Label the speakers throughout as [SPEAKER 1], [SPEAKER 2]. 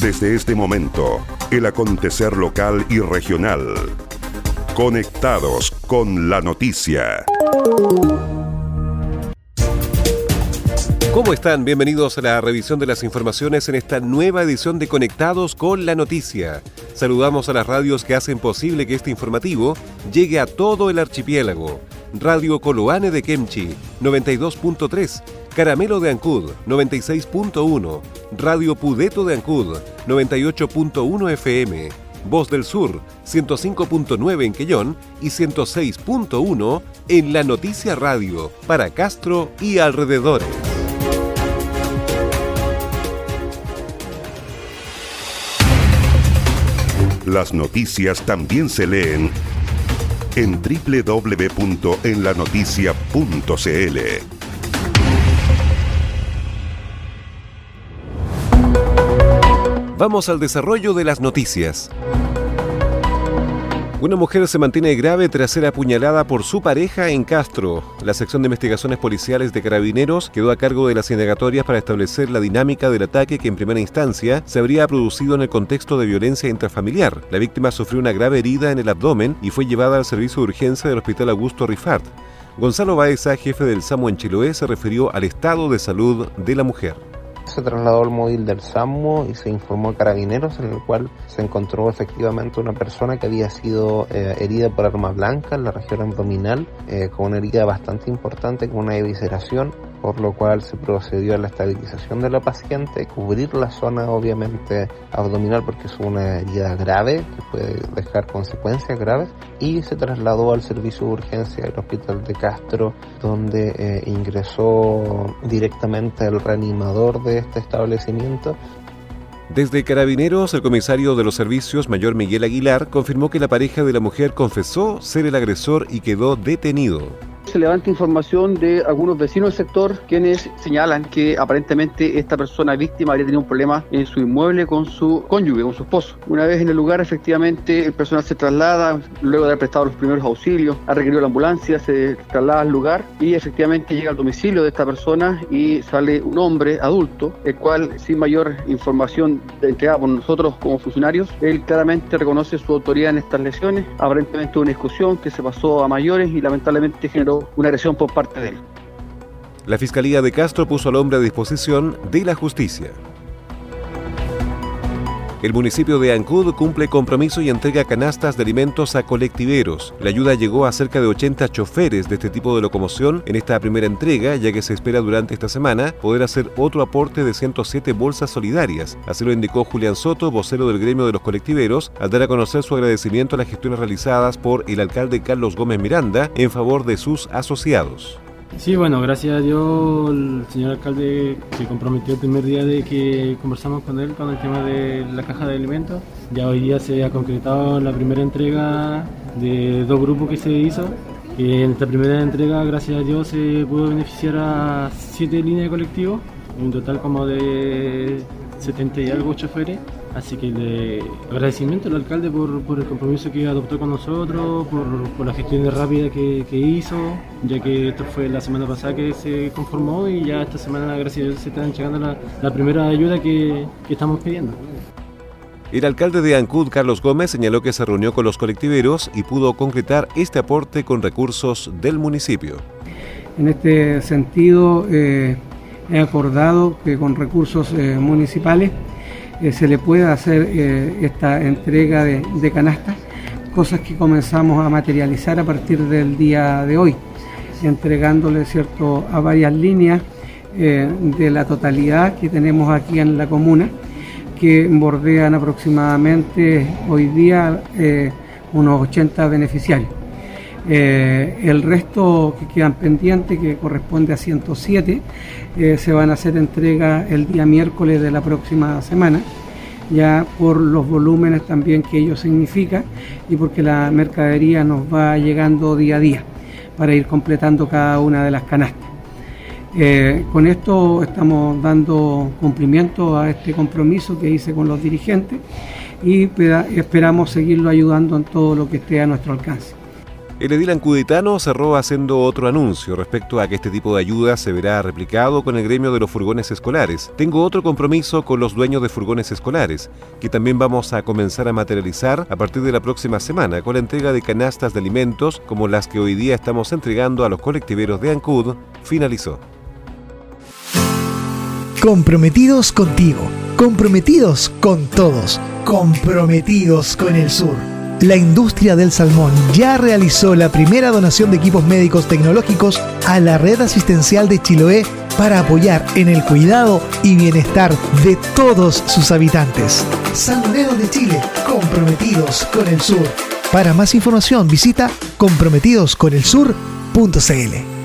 [SPEAKER 1] Desde este momento, el acontecer local y regional. Conectados con la noticia.
[SPEAKER 2] ¿Cómo están? Bienvenidos a la revisión de las informaciones en esta nueva edición de Conectados con la Noticia. Saludamos a las radios que hacen posible que este informativo llegue a todo el archipiélago. Radio Coloane de Kemchi, 92.3, Caramelo de Ancud, 96.1, Radio Pudeto de Ancud, 98.1 FM, Voz del Sur, 105.9 en Quellón y 106.1 en La Noticia Radio, para Castro y alrededores.
[SPEAKER 1] Las noticias también se leen en www.enlanoticia.cl.
[SPEAKER 2] Vamos al desarrollo de las noticias. Una mujer se mantiene grave tras ser apuñalada por su pareja en Castro. La sección de investigaciones policiales de carabineros quedó a cargo de las indagatorias para establecer la dinámica del ataque que en primera instancia se habría producido en el contexto de violencia intrafamiliar. La víctima sufrió una grave herida en el abdomen y fue llevada al servicio de urgencia del Hospital Augusto Rifart. Gonzalo Baeza, jefe del SAMU en Chiloé, se refirió al estado de salud de la mujer
[SPEAKER 3] se trasladó al móvil del SAMU y se informó a carabineros en el cual se encontró efectivamente una persona que había sido eh, herida por arma blanca en la región abdominal eh, con una herida bastante importante con una evisceración por lo cual se procedió a la estabilización de la paciente, cubrir la zona obviamente abdominal porque es una herida grave que puede dejar consecuencias graves y se trasladó al servicio de urgencia del hospital de Castro donde eh, ingresó directamente el reanimador de este establecimiento.
[SPEAKER 2] Desde Carabineros, el comisario de los servicios, mayor Miguel Aguilar, confirmó que la pareja de la mujer confesó ser el agresor y quedó detenido
[SPEAKER 4] se levanta información de algunos vecinos del sector quienes señalan que aparentemente esta persona víctima habría tenido un problema en su inmueble con su cónyuge, con su esposo. Una vez en el lugar, efectivamente, el personal se traslada, luego de haber prestado los primeros auxilios, ha requerido la ambulancia, se traslada al lugar y efectivamente llega al domicilio de esta persona y sale un hombre adulto, el cual, sin mayor información entregada por nosotros como funcionarios, él claramente reconoce su autoridad en estas lesiones, aparentemente una discusión que se pasó a mayores y lamentablemente generó una agresión por parte de él.
[SPEAKER 2] La Fiscalía de Castro puso al hombre a disposición de la justicia. El municipio de Ancud cumple compromiso y entrega canastas de alimentos a colectiveros. La ayuda llegó a cerca de 80 choferes de este tipo de locomoción en esta primera entrega, ya que se espera durante esta semana poder hacer otro aporte de 107 bolsas solidarias. Así lo indicó Julián Soto, vocero del gremio de los colectiveros, al dar a conocer su agradecimiento a las gestiones realizadas por el alcalde Carlos Gómez Miranda en favor de sus asociados.
[SPEAKER 5] Sí, bueno, gracias a Dios el señor alcalde se comprometió el primer día de que conversamos con él con el tema de la caja de alimentos. Ya hoy día se ha concretado la primera entrega de dos grupos que se hizo. En esta primera entrega, gracias a Dios, se pudo beneficiar a siete líneas de colectivos, un total como de 70 y algo choferes. Así que le agradecimiento al alcalde por, el compromiso que adoptó con nosotros, por, la gestión rápida que, hizo, ya que esto fue la semana pasada que se conformó y ya esta semana, gracias a Dios, se están llegando la, primera ayuda que, estamos pidiendo.
[SPEAKER 2] El alcalde de Ancud, Carlos Gómez, señaló que se reunió con los colectiveros y pudo concretar este aporte con recursos del municipio.
[SPEAKER 6] En este sentido, eh, he acordado que con recursos eh, municipales eh, se le pueda hacer eh, esta entrega de, canastas, cosas que comenzamos a materializar a partir del día de hoy, entregándole cierto a varias líneas eh, de la totalidad que tenemos aquí en la comuna, que bordean aproximadamente hoy día unos 80 beneficiarios. Eh, el resto que quedan pendientes, que corresponde a 107, eh, se van a hacer entrega el día miércoles de la próxima semana, ya por los volúmenes también que ello significa y porque la mercadería nos va llegando día a día para ir completando cada una de las canastas. Eh, con esto estamos dando cumplimiento a este compromiso que hice con los dirigentes y esperamos seguirlo ayudando en todo lo que esté a nuestro alcance.
[SPEAKER 2] El edil ancuditano cerró haciendo otro anuncio respecto a que este tipo de ayuda se verá replicado con el gremio de los furgones escolares. Tengo otro compromiso con los dueños de furgones escolares, que también vamos a comenzar a materializar a partir de la próxima semana con la entrega de canastas de alimentos como las que hoy día estamos entregando a los colectiveros de Ancud, finalizó.
[SPEAKER 7] Comprometidos contigo, comprometidos con todos, comprometidos con el sur la industria del salmón ya realizó la primera donación de equipos médicos tecnológicos a la red asistencial de Chiloé para apoyar en el cuidado y bienestar de todos sus habitantes. Salmoneros de Chile, comprometidos con el sur. Para más información visita comprometidosconelsur.cl.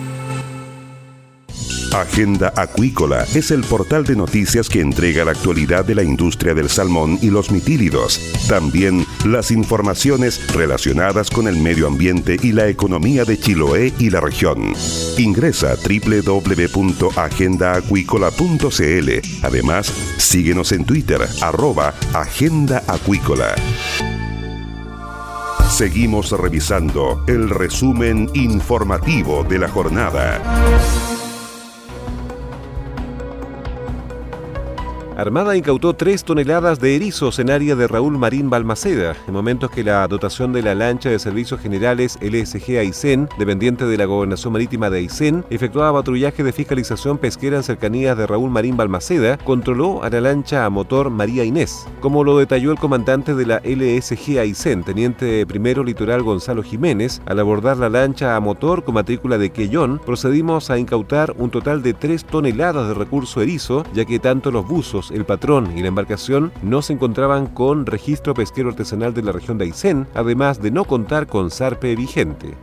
[SPEAKER 1] Agenda Acuícola es el portal de noticias que entrega la actualidad de la industria del salmón y los mitílidos. También las informaciones relacionadas con el medio ambiente y la economía de Chiloé y la región. Ingresa a www.agendaacuícola.cl. Además, síguenos en Twitter, arroba Agenda Acuícola. Seguimos revisando el resumen informativo de la jornada.
[SPEAKER 2] Armada incautó tres toneladas de erizos en área de Raúl Marín Balmaceda, en momentos que la dotación de la lancha de servicios generales LSG Aysén, dependiente de la Gobernación Marítima de Aysén, efectuaba patrullaje de fiscalización pesquera en cercanías de Raúl Marín Balmaceda, controló a la lancha a motor María Inés. Como lo detalló el comandante de la LSG Aysén, teniente primero litoral Gonzalo Jiménez, al abordar la lancha a motor con matrícula de Quellón, procedimos a incautar un total de tres toneladas de recurso erizo, ya que tanto los buzos el patrón y la embarcación no se encontraban con registro pesquero artesanal de la región de Aysén, además de no contar con zarpe vigente.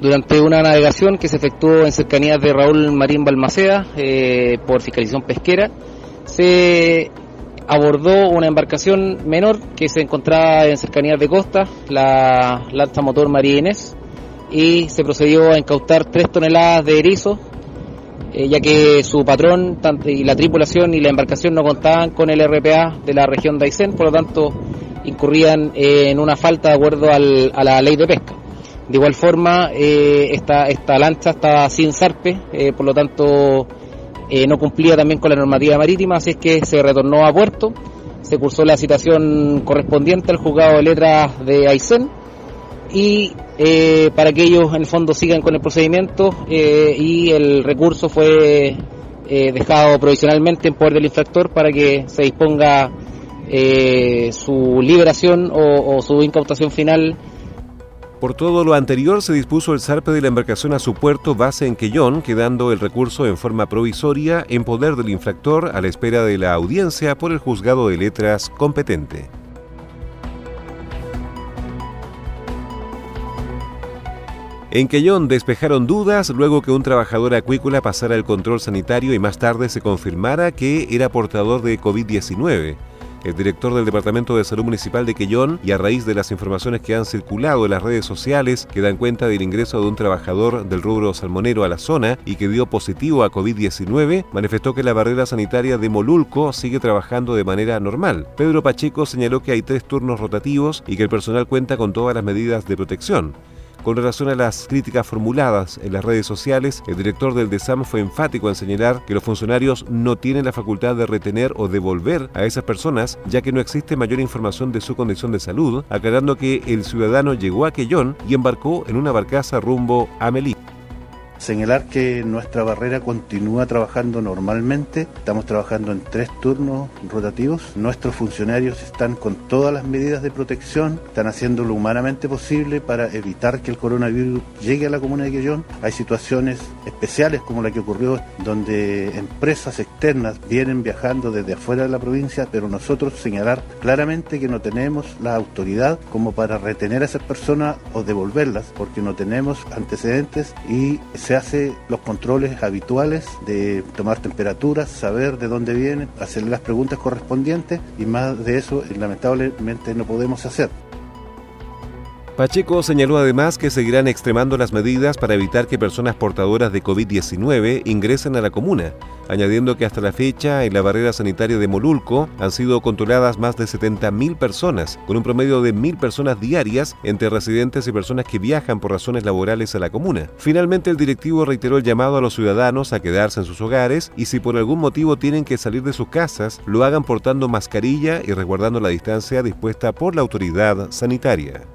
[SPEAKER 8] Durante una navegación que se efectuó en cercanías de Raúl Marín Balmaceda eh, por fiscalización pesquera, se abordó una embarcación menor que se encontraba en cercanías de costa, la lanza motor María Inés, y se procedió a incautar tres toneladas de erizo eh, ya que su patrón y la tripulación y la embarcación no contaban con el RPA de la región de Aysén, por lo tanto incurrían en una falta de acuerdo al, a la ley de pesca. De igual forma, eh, esta, lancha estaba sin zarpe, eh, por lo tanto no cumplía también con la normativa marítima, así es que se retornó a puerto, se cursó la citación correspondiente al juzgado de letras de Aysén y eh, para que ellos en el fondo sigan con el procedimiento eh, y el recurso fue eh, dejado provisionalmente en poder del infractor para que se disponga su liberación o, su incautación final.
[SPEAKER 2] Por todo lo anterior se dispuso el zarpe de la embarcación a su puerto base en Quellón, quedando el recurso en forma provisoria en poder del infractor a la espera de la audiencia por el juzgado de letras competente. En Quellón despejaron dudas luego que un trabajador acuícola pasara el control sanitario y más tarde se confirmara que era portador de COVID-19. El director del Departamento de Salud Municipal de Quellón, y a raíz de las informaciones que han circulado en las redes sociales que dan cuenta del ingreso de un trabajador del rubro salmonero a la zona y que dio positivo a COVID-19, manifestó que la barrera sanitaria de Molulco sigue trabajando de manera normal. Pedro Pacheco señaló que hay tres turnos rotativos y que el personal cuenta con todas las medidas de protección. Con relación a las críticas formuladas en las redes sociales, el director del DESAM fue enfático en señalar que los funcionarios no tienen la facultad de retener o devolver a esas personas, ya que no existe mayor información de su condición de salud, aclarando que el ciudadano llegó a Quellón y embarcó en una barcaza rumbo a Melí.
[SPEAKER 9] Señalar que nuestra barrera continúa trabajando normalmente, estamos trabajando en tres turnos rotativos, nuestros funcionarios están con todas las medidas de protección, están haciendo lo humanamente posible para evitar que el coronavirus llegue a la comuna de Quellón. Hay situaciones especiales como la que ocurrió donde empresas externas vienen viajando desde afuera de la provincia, pero nosotros señalar claramente que no tenemos la autoridad como para retener a esas personas o devolverlas, porque no tenemos antecedentes y se se hace los controles habituales de tomar temperaturas, saber de dónde viene, hacer las preguntas correspondientes y más de eso lamentablemente no podemos hacer.
[SPEAKER 2] Pacheco señaló además que seguirán extremando las medidas para evitar que personas portadoras de COVID-19 ingresen a la comuna, añadiendo que hasta la fecha en la barrera sanitaria de Molulco han sido controladas más de 70.000 personas, con un promedio de 1.000 personas diarias entre residentes y personas que viajan por razones laborales a la comuna. Finalmente, el directivo reiteró el llamado a los ciudadanos a quedarse en sus hogares y si por algún motivo tienen que salir de sus casas, lo hagan portando mascarilla y resguardando la distancia dispuesta por la autoridad sanitaria.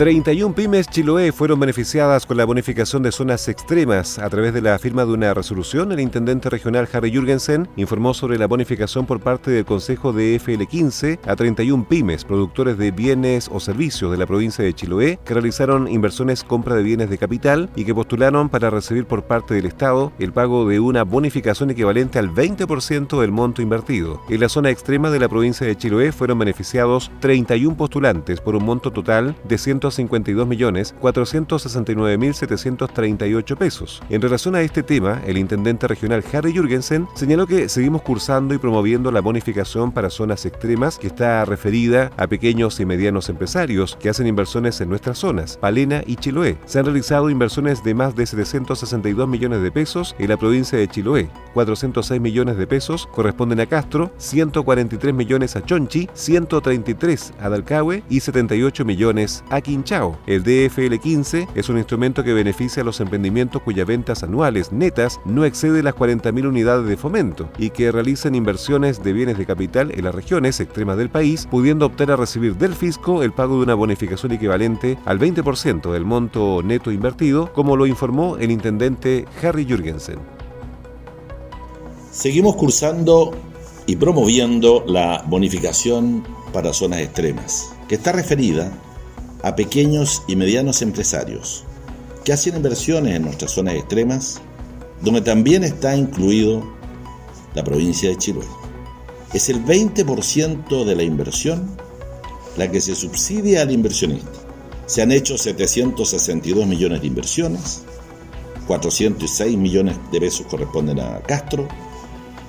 [SPEAKER 2] 31 pymes Chiloé fueron beneficiadas con la bonificación de zonas extremas. A través de la firma de una resolución, el intendente regional Harry Jürgensen informó sobre la bonificación por parte del Consejo de FL15 a 31 pymes, productores de bienes o servicios de la provincia de Chiloé, que realizaron inversiones compra de bienes de capital y que postularon para recibir por parte del Estado el pago de una bonificación equivalente al 20% del monto invertido. En la zona extrema de la provincia de Chiloé fueron beneficiados 31 postulantes por un monto total de 100 152.469.738 pesos. En relación a este tema, el intendente regional Harry Jürgensen señaló que seguimos cursando y promoviendo la bonificación para zonas extremas que está referida a pequeños y medianos empresarios que hacen inversiones en nuestras zonas, Palena y Chiloé. Se han realizado inversiones de más de 762 millones de pesos en la provincia de Chiloé, 406 millones de pesos corresponden a Castro, 143 millones a Chonchi, 133 a Dalcahue y 78 millones a Quintana. El DFL15 es un instrumento que beneficia a los emprendimientos cuyas ventas anuales netas no exceden las 40.000 unidades de fomento y que realicen inversiones de bienes de capital en las regiones extremas del país, pudiendo optar a recibir del fisco el pago de una bonificación equivalente al 20% del monto neto invertido, como lo informó el intendente Harry Jürgensen.
[SPEAKER 10] Seguimos cursando y promoviendo la bonificación para zonas extremas, que está referida a pequeños y medianos empresarios que hacen inversiones en nuestras zonas extremas, donde también está incluido la provincia de Chiloé. Es el 20% de la inversión la que se subsidia al inversionista. Se han hecho 762 millones de inversiones, 406 millones de pesos corresponden a Castro,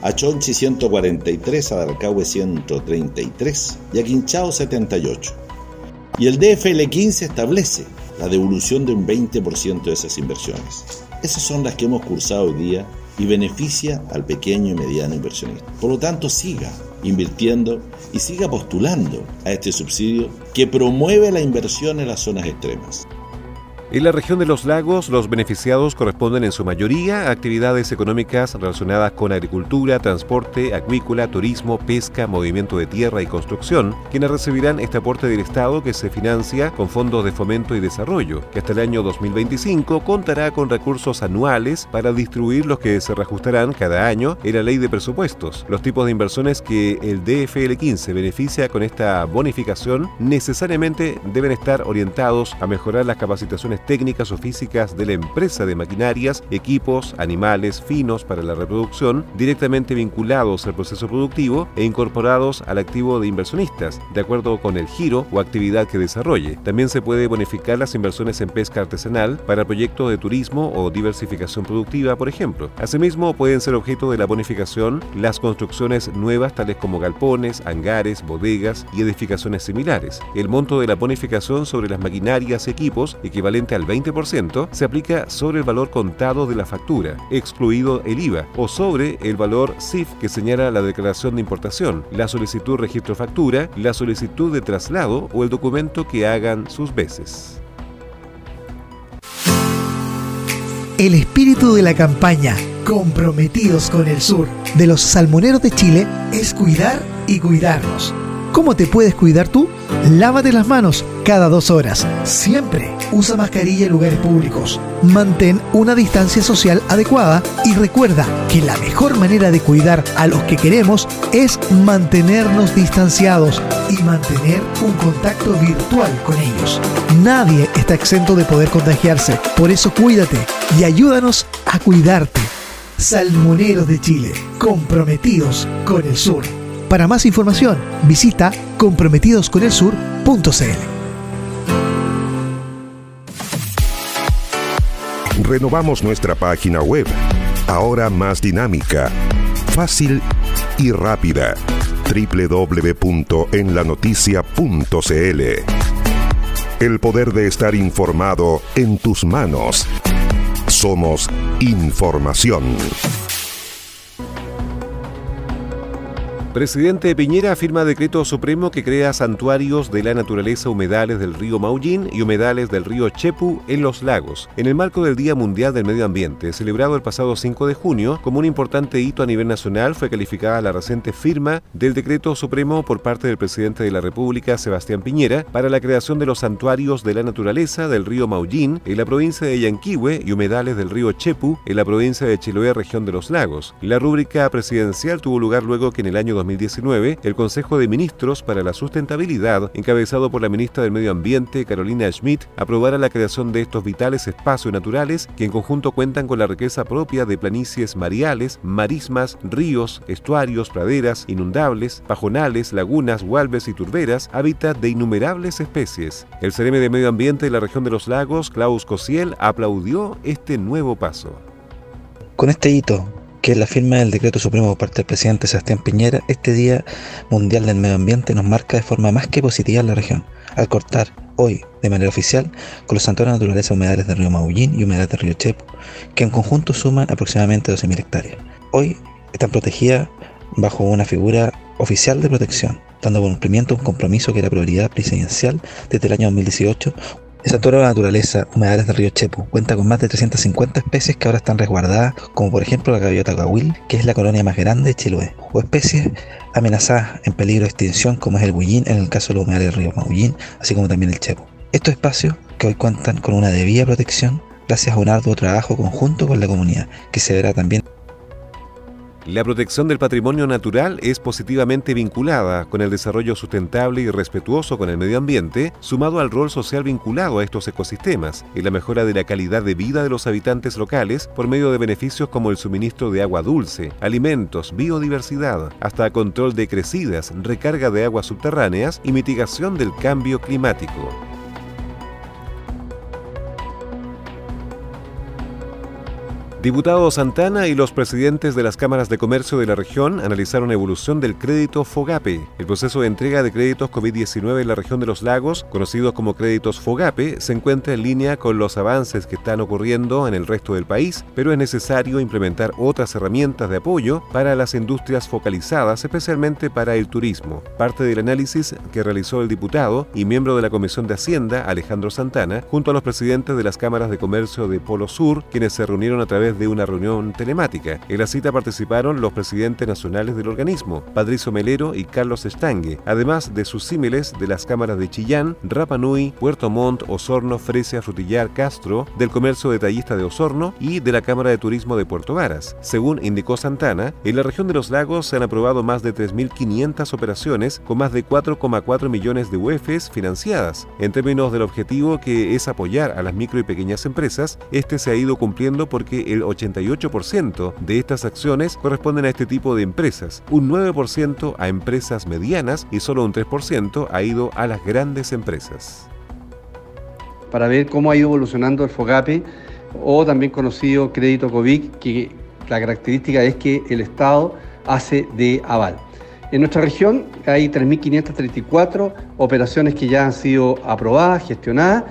[SPEAKER 10] a Chonchi 143, a Darcahue 133 y a Quinchao 78. Y el DFL15 establece la devolución de un 20% de esas inversiones. Esas son las que hemos cursado hoy día y beneficia al pequeño y mediano inversionista. Por lo tanto, siga invirtiendo y siga postulando a este subsidio que promueve la inversión en las zonas extremas.
[SPEAKER 2] En la región de los lagos, los beneficiados corresponden en su mayoría a actividades económicas relacionadas con agricultura, transporte, acuícola, turismo, pesca, movimiento de tierra y construcción, quienes recibirán este aporte del Estado que se financia con fondos de fomento y desarrollo, que hasta el año 2025 contará con recursos anuales para distribuir los que se reajustarán cada año en la ley de presupuestos. Los tipos de inversiones que el DFL 15 beneficia con esta bonificación necesariamente deben estar orientados a mejorar las capacitaciones técnicas o físicas de la empresa de maquinarias, equipos, animales finos para la reproducción, directamente vinculados al proceso productivo e incorporados al activo de inversionistas, de acuerdo con el giro o actividad que desarrolle. También se puede bonificar las inversiones en pesca artesanal para proyectos de turismo o diversificación productiva, por ejemplo. Asimismo, pueden ser objeto de la bonificación las construcciones nuevas tales como galpones, hangares, bodegas y edificaciones similares. El monto de la bonificación sobre las maquinarias y equipos equivalente al 20% se aplica sobre el valor contado de la factura, excluido el IVA, o sobre el valor CIF que señala la declaración de importación, la solicitud registro factura, la solicitud de traslado o el documento que hagan sus veces.
[SPEAKER 7] El espíritu de la campaña Comprometidos con el Sur de los salmoneros de Chile es cuidar y cuidarnos. ¿Cómo te puedes cuidar tú? Lávate las manos cada dos horas. Siempre usa mascarilla en lugares públicos. Mantén una distancia social adecuada y recuerda que la mejor manera de cuidar a los que queremos es mantenernos distanciados y mantener un contacto virtual con ellos. Nadie está exento de poder contagiarse. Por eso cuídate y ayúdanos a cuidarte. Salmoneros de Chile, comprometidos con el sur. Para más información, visita comprometidosconelsur.cl.
[SPEAKER 1] Renovamos nuestra página web, ahora más dinámica, fácil y rápida. www.enlanoticia.cl El poder de estar informado en tus manos. Somos información.
[SPEAKER 2] Presidente Piñera firma decreto supremo que crea santuarios de la naturaleza humedales del río Maullín y humedales del río Chepu en los lagos, en el marco del Día Mundial del Medio Ambiente, celebrado el pasado 5 de junio, como un importante hito a nivel nacional fue calificada la reciente firma del decreto supremo por parte del presidente de la República, Sebastián Piñera, para la creación de los santuarios de la naturaleza del río Maullín en la provincia de Yanquihue y humedales del río Chepu en la provincia de Chiloé, región de los lagos. La rúbrica presidencial tuvo lugar luego que en el año 2019, el Consejo de Ministros para la Sustentabilidad, encabezado por la ministra del Medio Ambiente, Carolina Schmidt, aprobara la creación de estos vitales espacios naturales que en conjunto cuentan con la riqueza propia de planicies mareales, marismas, ríos, estuarios, praderas, inundables, pajonales, lagunas, hualbes y turberas, hábitat de innumerables especies. El CRM de Medio Ambiente de la región de los lagos, Klaus Cosiel, aplaudió este nuevo paso.
[SPEAKER 11] Con este hito, que la firma del decreto supremo por parte del presidente Sebastián Piñera, este Día Mundial del Medio Ambiente nos marca de forma más que positiva en la región, al cortar hoy de manera oficial con los santuarios de naturaleza humedales del río Maullín y humedales del río Chepo, que en conjunto suman aproximadamente 12.000 hectáreas. Hoy están protegidas bajo una figura oficial de protección, dando cumplimiento a un compromiso que era prioridad presidencial desde el año 2018 el santuario de la naturaleza, humedales del río Chepu, cuenta con más de 350 especies que ahora están resguardadas, como por ejemplo la gaviota cahuil, que es la colonia más grande de Chiloé, o especies amenazadas en peligro de extinción, como es el bullín en el caso de los humedales del río Maullín, así como también el Chepu. Estos espacios, que hoy cuentan con una debida protección, gracias a un arduo trabajo conjunto con la comunidad, que se verá también
[SPEAKER 2] la protección del patrimonio natural es positivamente vinculada con el desarrollo sustentable y respetuoso con el medio ambiente, sumado al rol social vinculado a estos ecosistemas y la mejora de la calidad de vida de los habitantes locales por medio de beneficios como el suministro de agua dulce, alimentos, biodiversidad, hasta control de crecidas, recarga de aguas subterráneas y mitigación del cambio climático. Diputado Santana y los presidentes de las cámaras de comercio de la región analizaron evolución del crédito FOGAPE. El proceso de entrega de créditos COVID-19 en la región de los lagos, conocidos como créditos FOGAPE, se encuentra en línea con los avances que están ocurriendo en el resto del país, pero es necesario implementar otras herramientas de apoyo para las industrias focalizadas, especialmente para el turismo. Parte del análisis que realizó el diputado y miembro de la Comisión de Hacienda, Alejandro Santana, junto a los presidentes de las cámaras de comercio de Polo Sur, quienes se reunieron a través de una reunión telemática. En la cita participaron los presidentes nacionales del organismo, Patricio Melero y Carlos Estangue, además de sus símiles de las cámaras de Chillán, Rapa Nui, Puerto Montt, Osorno, Fresia, Frutillar, Castro, del Comercio Detallista de Osorno y de la Cámara de Turismo de Puerto Varas. Según indicó Santana, en la región de los lagos se han aprobado más de 3.500 operaciones con más de 4,4 millones de UEFs financiadas. En términos del objetivo que es apoyar a las micro y pequeñas empresas, este se ha ido cumpliendo porque el 88% de estas acciones corresponden a este tipo de empresas, un 9% a empresas medianas y solo un 3% ha ido a las grandes empresas.
[SPEAKER 12] Para ver cómo ha ido evolucionando el FOGAPE o también conocido crédito COVID, que la característica es que el Estado hace de aval. En nuestra región hay 3.534 operaciones que ya han sido aprobadas, gestionadas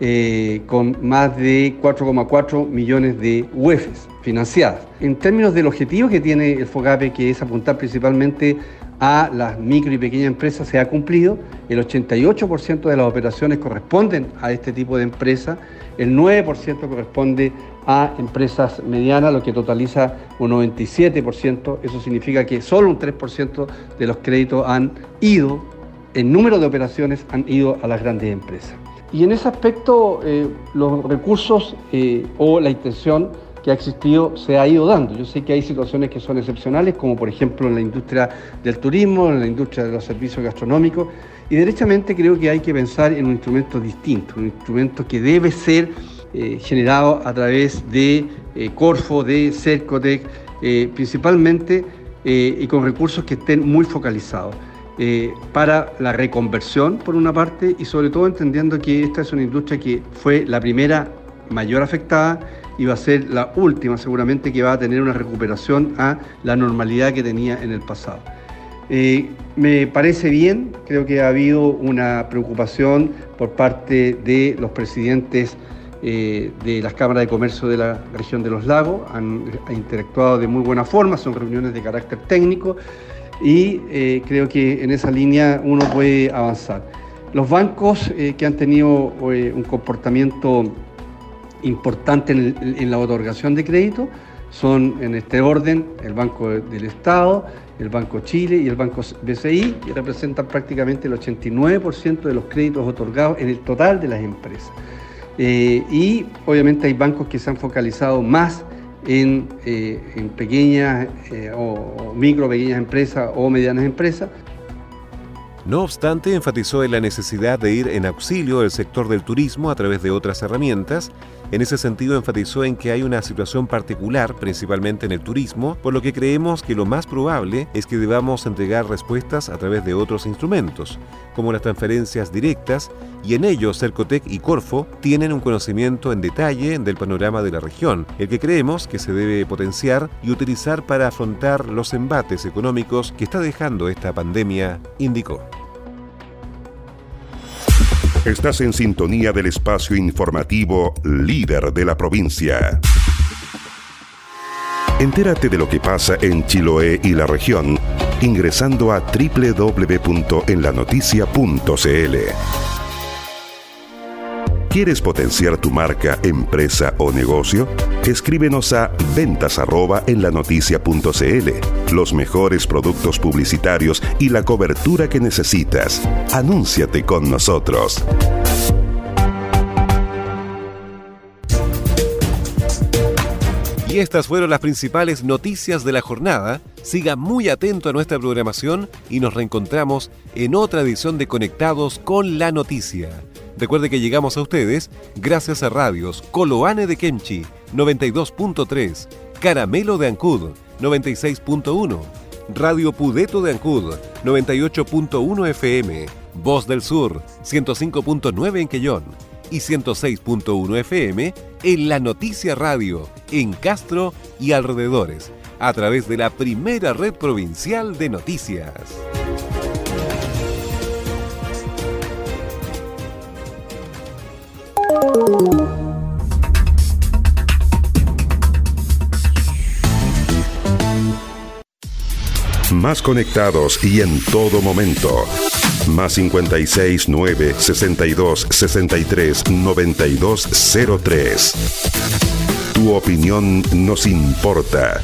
[SPEAKER 12] eh, con más de 4,4 millones de UEFs financiadas. En términos del objetivo que tiene el FOGAPE, que es apuntar principalmente a las micro y pequeñas empresas, se ha cumplido. El 88% de las operaciones corresponden a este tipo de empresas, el 9% corresponde a empresas medianas, lo que totaliza un 97%. Eso significa que solo un 3% de los créditos han ido, en número de operaciones, han ido a las grandes empresas. Y en ese aspecto eh, los recursos eh, o la intención que ha existido se ha ido dando. Yo sé que hay situaciones que son excepcionales, como por ejemplo en la industria del turismo, en la industria de los servicios gastronómicos, y derechamente creo que hay que pensar en un instrumento distinto, un instrumento que debe ser eh, generado a través de Corfo, de Cercotec, principalmente, y con recursos que estén muy focalizados. Eh, para la reconversión, por una parte, y sobre todo entendiendo que esta es una industria que fue la primera mayor afectada y va a ser la última seguramente que va a tener una recuperación a la normalidad que tenía en el pasado. Eh, me parece bien, creo que ha habido una preocupación por parte de los presidentes eh, de las cámaras de comercio de la región de los lagos, han, interactuado de muy buena forma, son reuniones de carácter técnico y eh, creo que en esa línea uno puede avanzar. Los bancos que han tenido un comportamiento importante en, la otorgación de crédito son en este orden el Banco del Estado, el Banco Chile y el Banco BCI, que representan prácticamente el 89% de los créditos otorgados en el total de las empresas. Eh, y obviamente hay bancos que se han focalizado más en, eh, pequeñas eh, o, micro, pequeñas empresas o medianas empresas.
[SPEAKER 2] No obstante, enfatizó en la necesidad de ir en auxilio del sector del turismo a través de otras herramientas en ese sentido, enfatizó en que hay una situación particular, principalmente en el turismo, por lo que creemos que lo más probable es que debamos entregar respuestas a través de otros instrumentos, como las transferencias directas, y en ello Cercotec y Corfo tienen un conocimiento en detalle del panorama de la región, el que creemos que se debe potenciar y utilizar para afrontar los embates económicos que está dejando esta pandemia, indicó.
[SPEAKER 1] Estás en sintonía del espacio informativo líder de la provincia. Entérate de lo que pasa en Chiloé y la región ingresando a www.enlanoticia.cl. ¿Quieres potenciar tu marca, empresa o negocio? Escríbenos a ventas en la Los mejores productos publicitarios y la cobertura que necesitas. Anúnciate con nosotros.
[SPEAKER 2] Y estas fueron las principales noticias de la jornada. Siga muy atento a nuestra programación y nos reencontramos en otra edición de Conectados con la Noticia. Recuerde que llegamos a ustedes gracias a radios Coloane de Kemchi 92.3, Caramelo de Ancud 96.1, Radio Pudeto de Ancud 98.1 FM, Voz del Sur 105.9 en Quellón y 106.1 FM en La Noticia Radio en Castro y alrededores a través de la primera red provincial de noticias.
[SPEAKER 1] Más conectados y en todo momento. Más 56 9 62 63 92 03. Tu opinión nos importa.